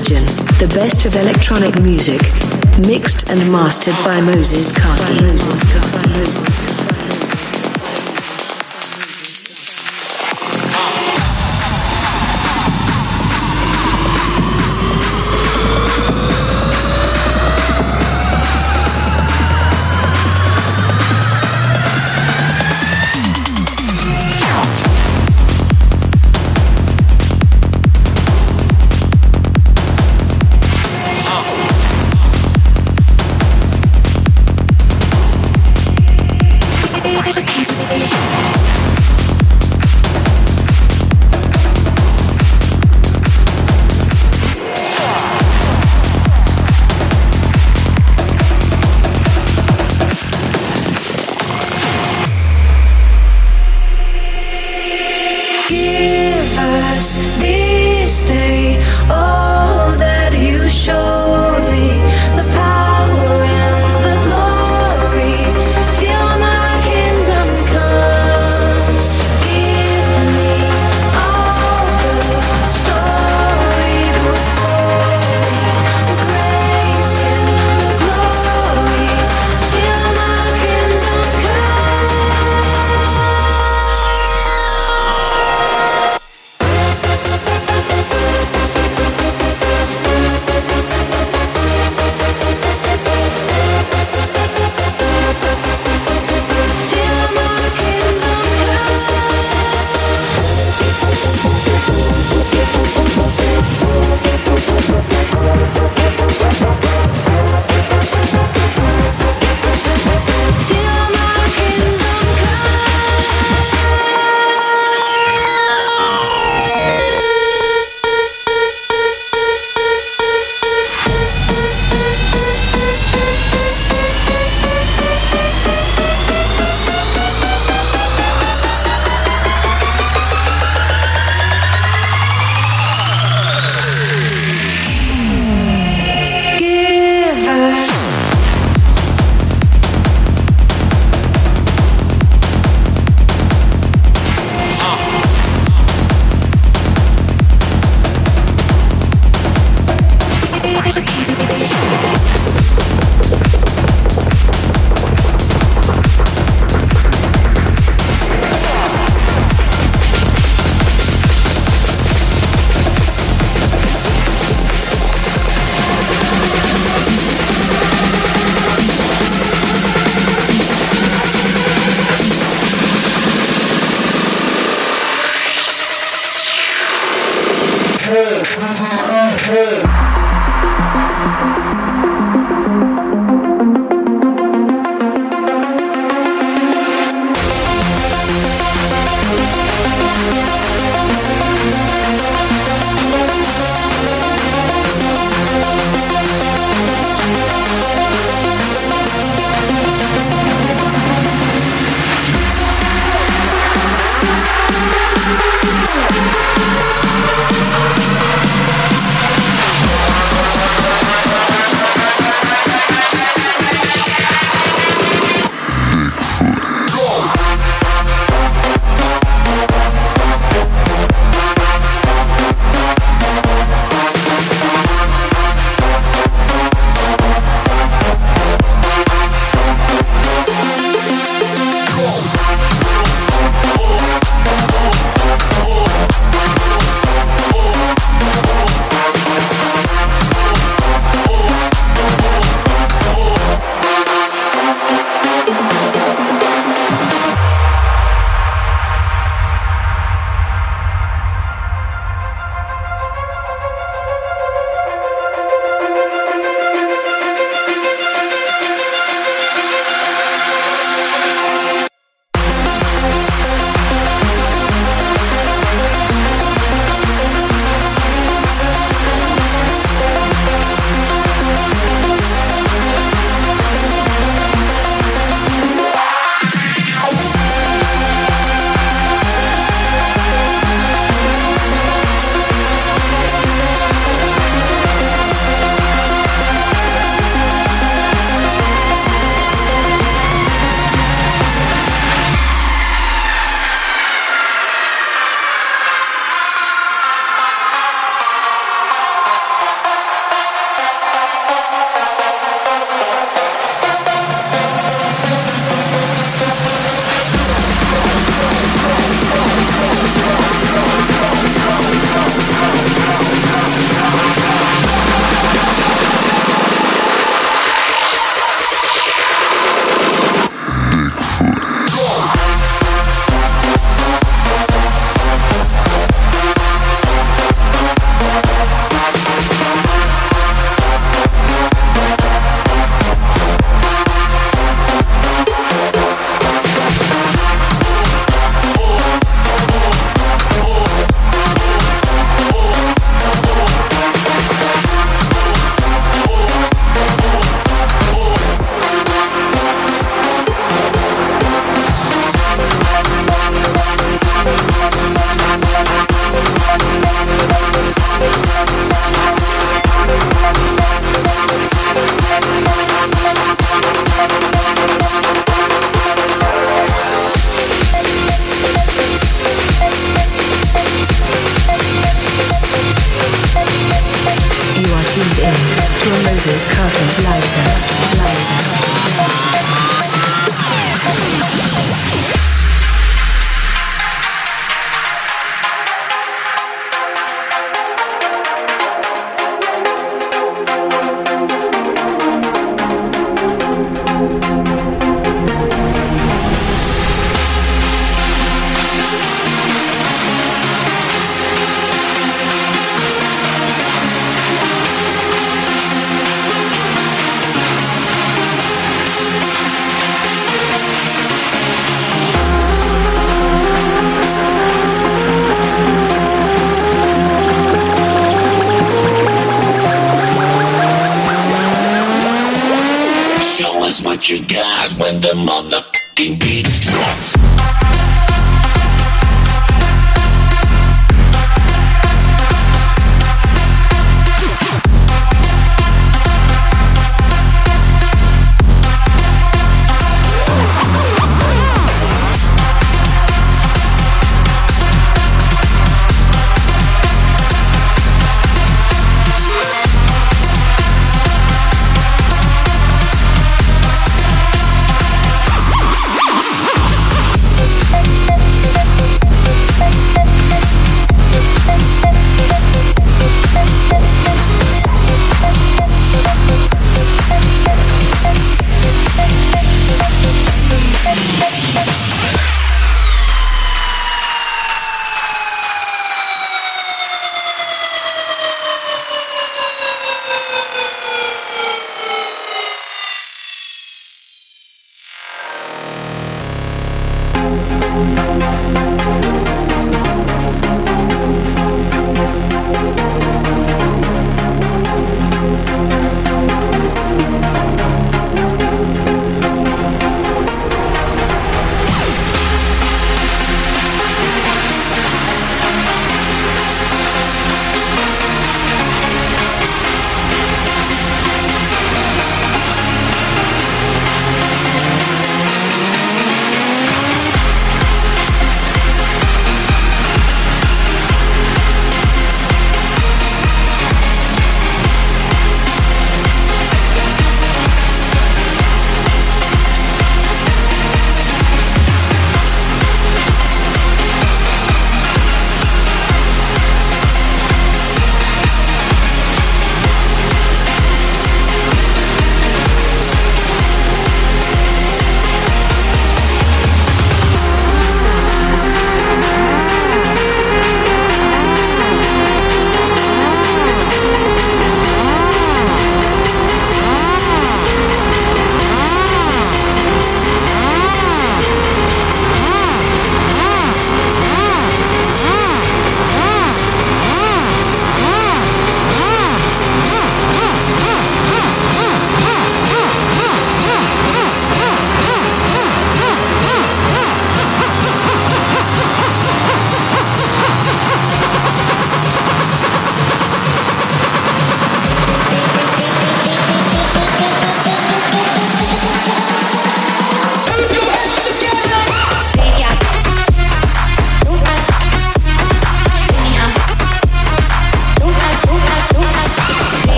religion, the best of electronic music, mixed and mastered by Moses Kaki. home.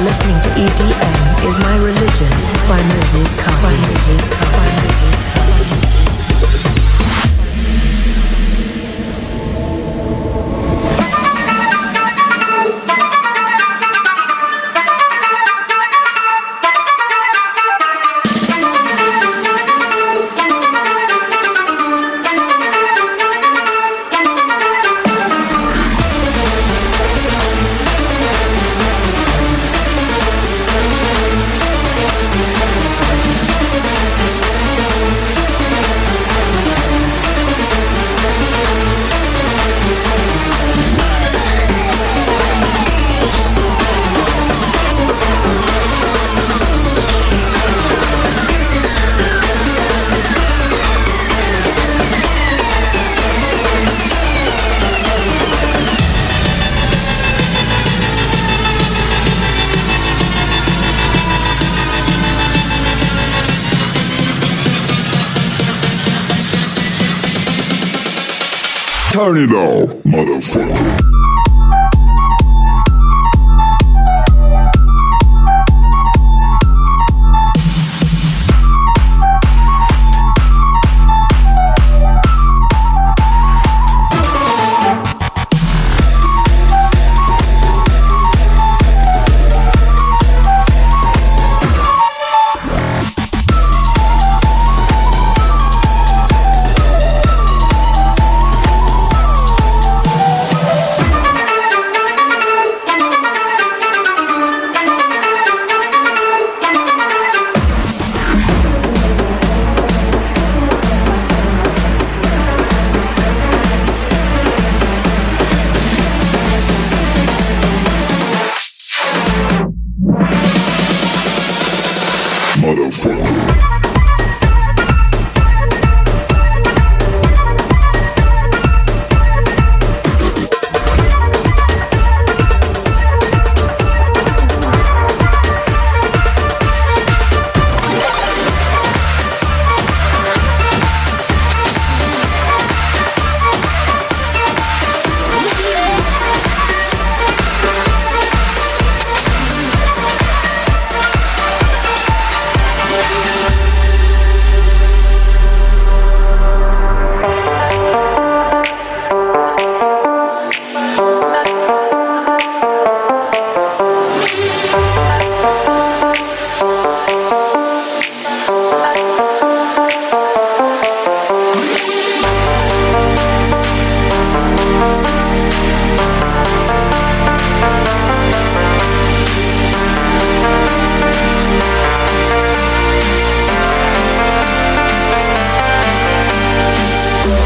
Are listening to EDM is My Religion by Moses Carter. By Moses Carter. By Moses Turn it up, motherfucker.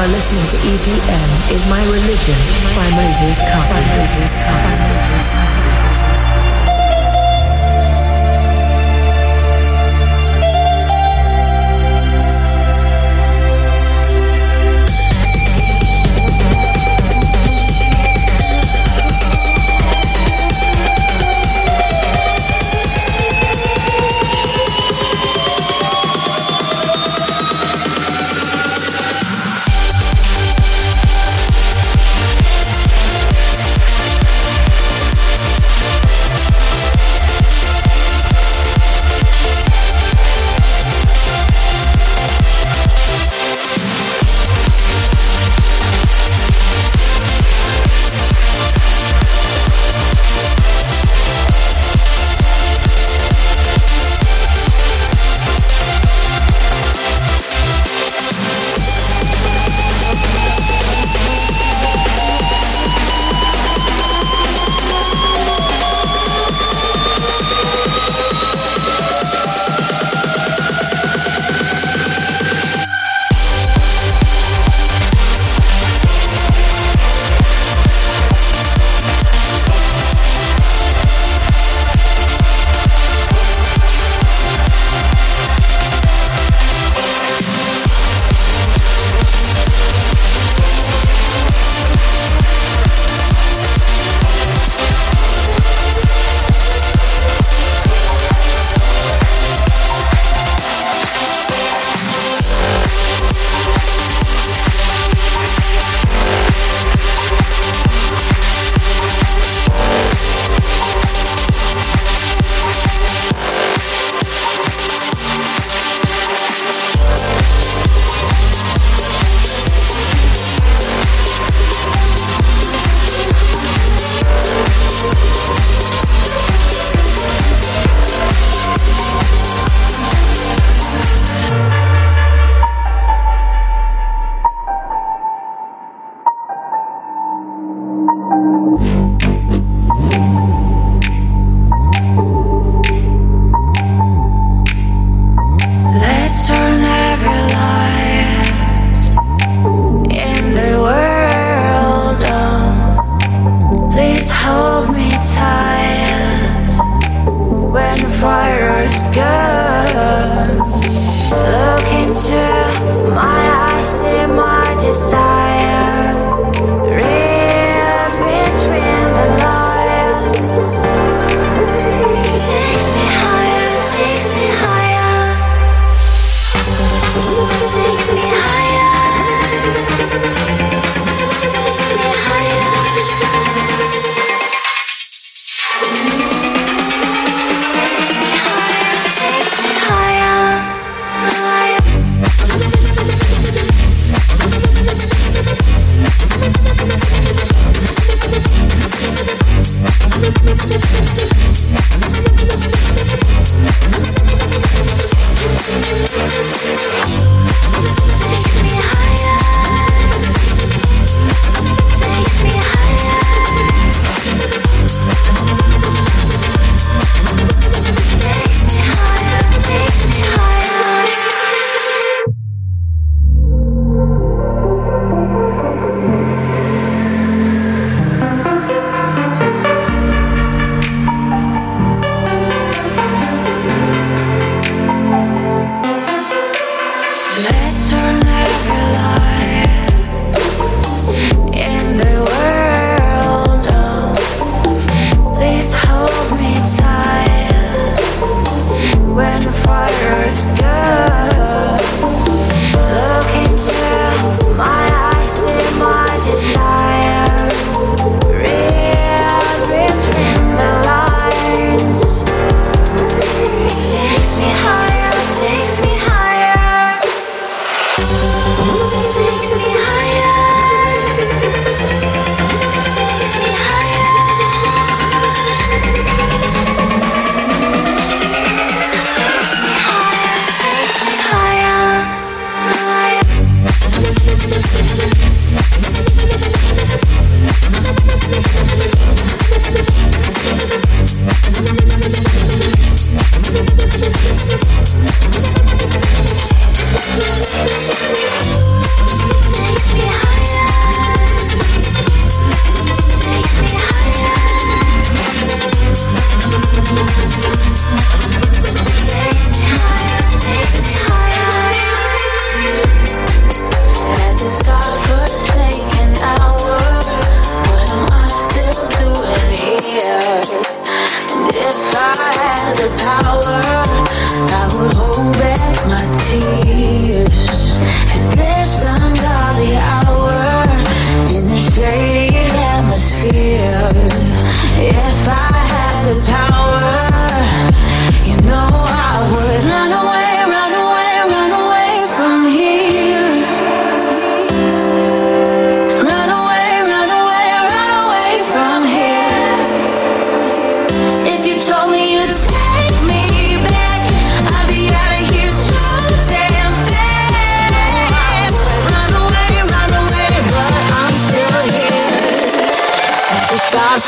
are listening to EDM is My Religion by Moses Carter.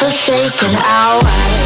forsaken. Hour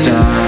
die.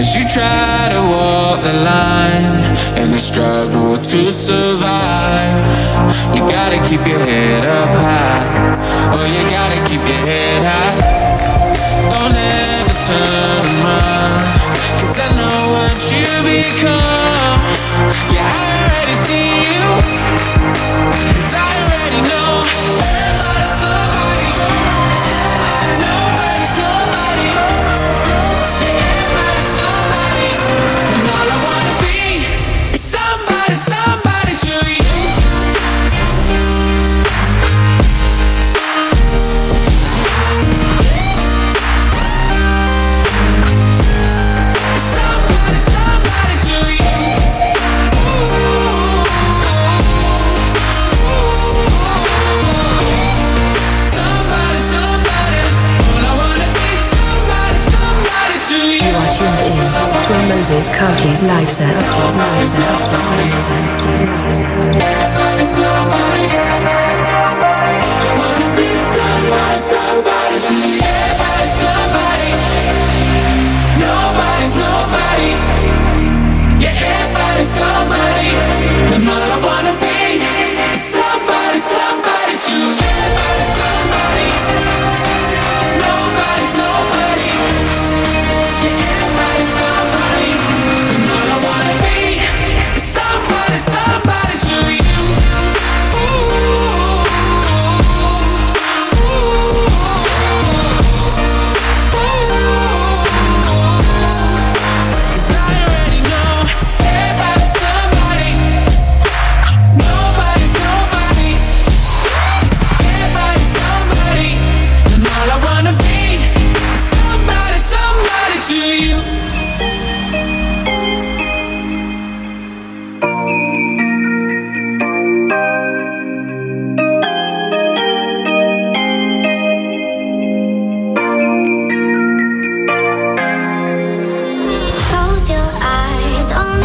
As you try to walk the line and the struggle to survive, you gotta keep your head up high. Oh, you gotta keep your head live set.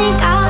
think I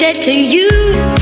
I'm to you,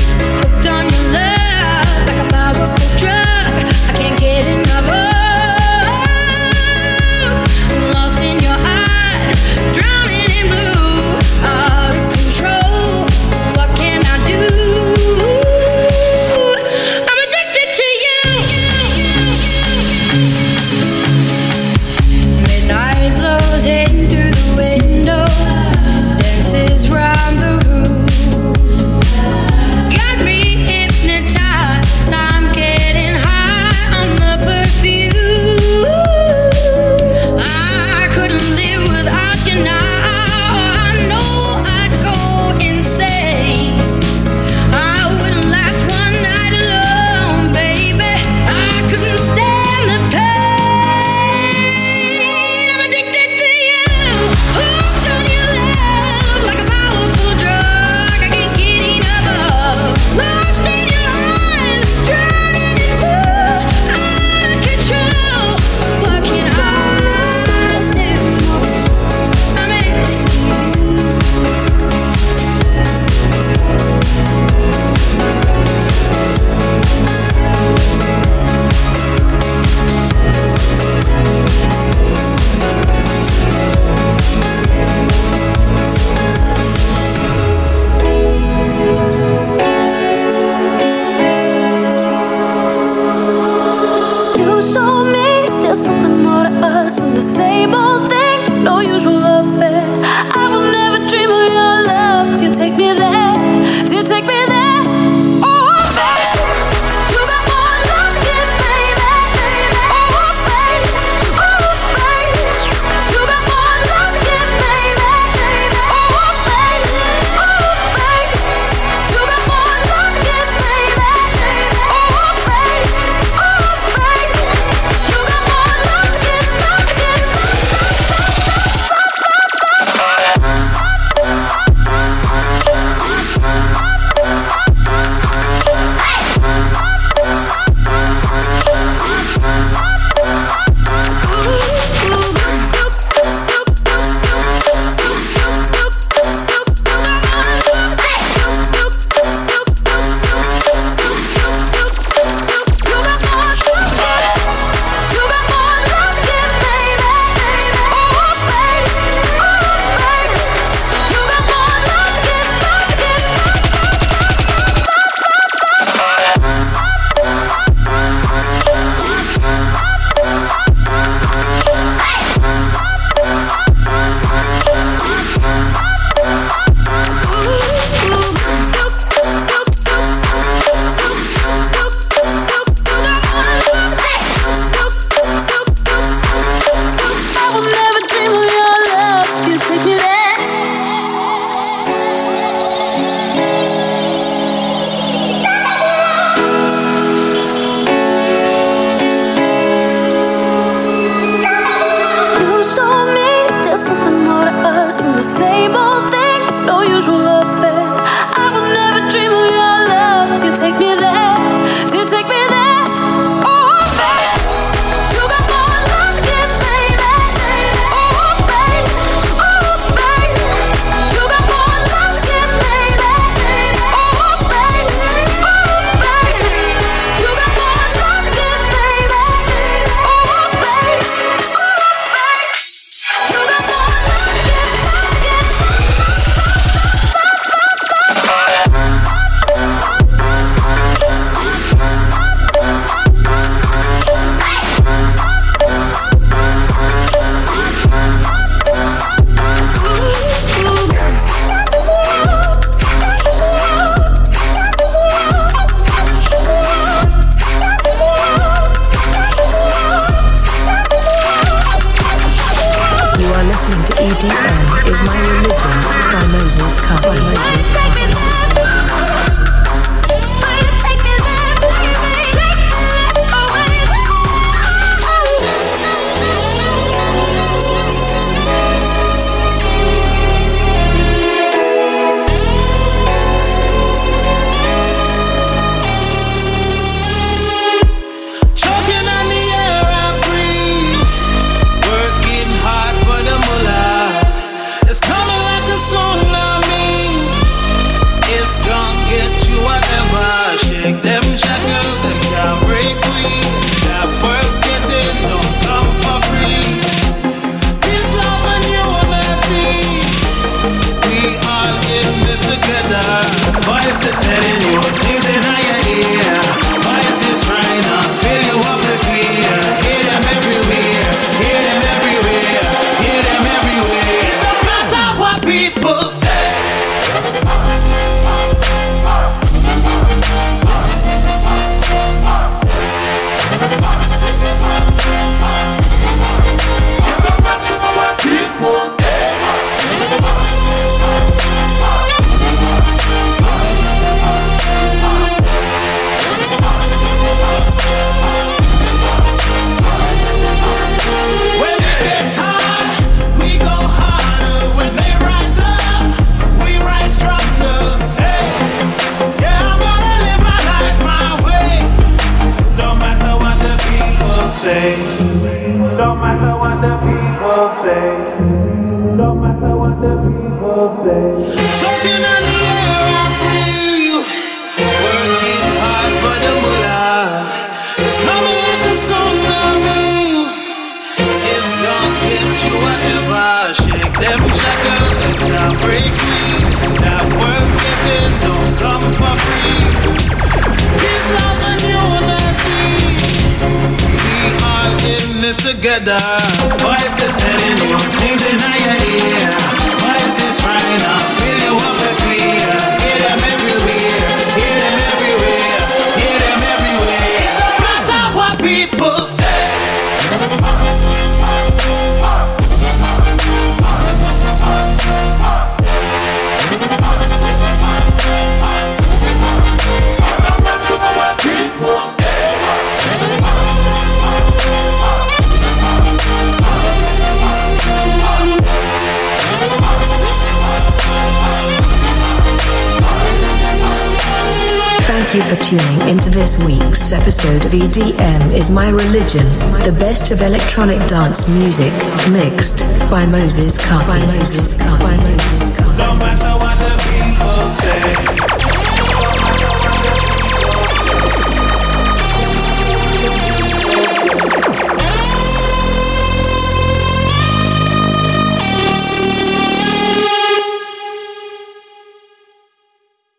matter what the people say. Choking on the air I breathe. Working hard for the moolah. It's coming like a tsunami. It's gonna get you whatever. Shake them shackles that can't break me. That worth getting don't come for free. Peace, this together. Voices telling you things in your ear. Voices trying to fill you up with fear. Hear them everywhere. Hear them everywhere. Hear them everywhere. Matter what people say. You for tuning into this week's episode of EDM is My Religion, the best of electronic dance music, mixed by Moses Carter.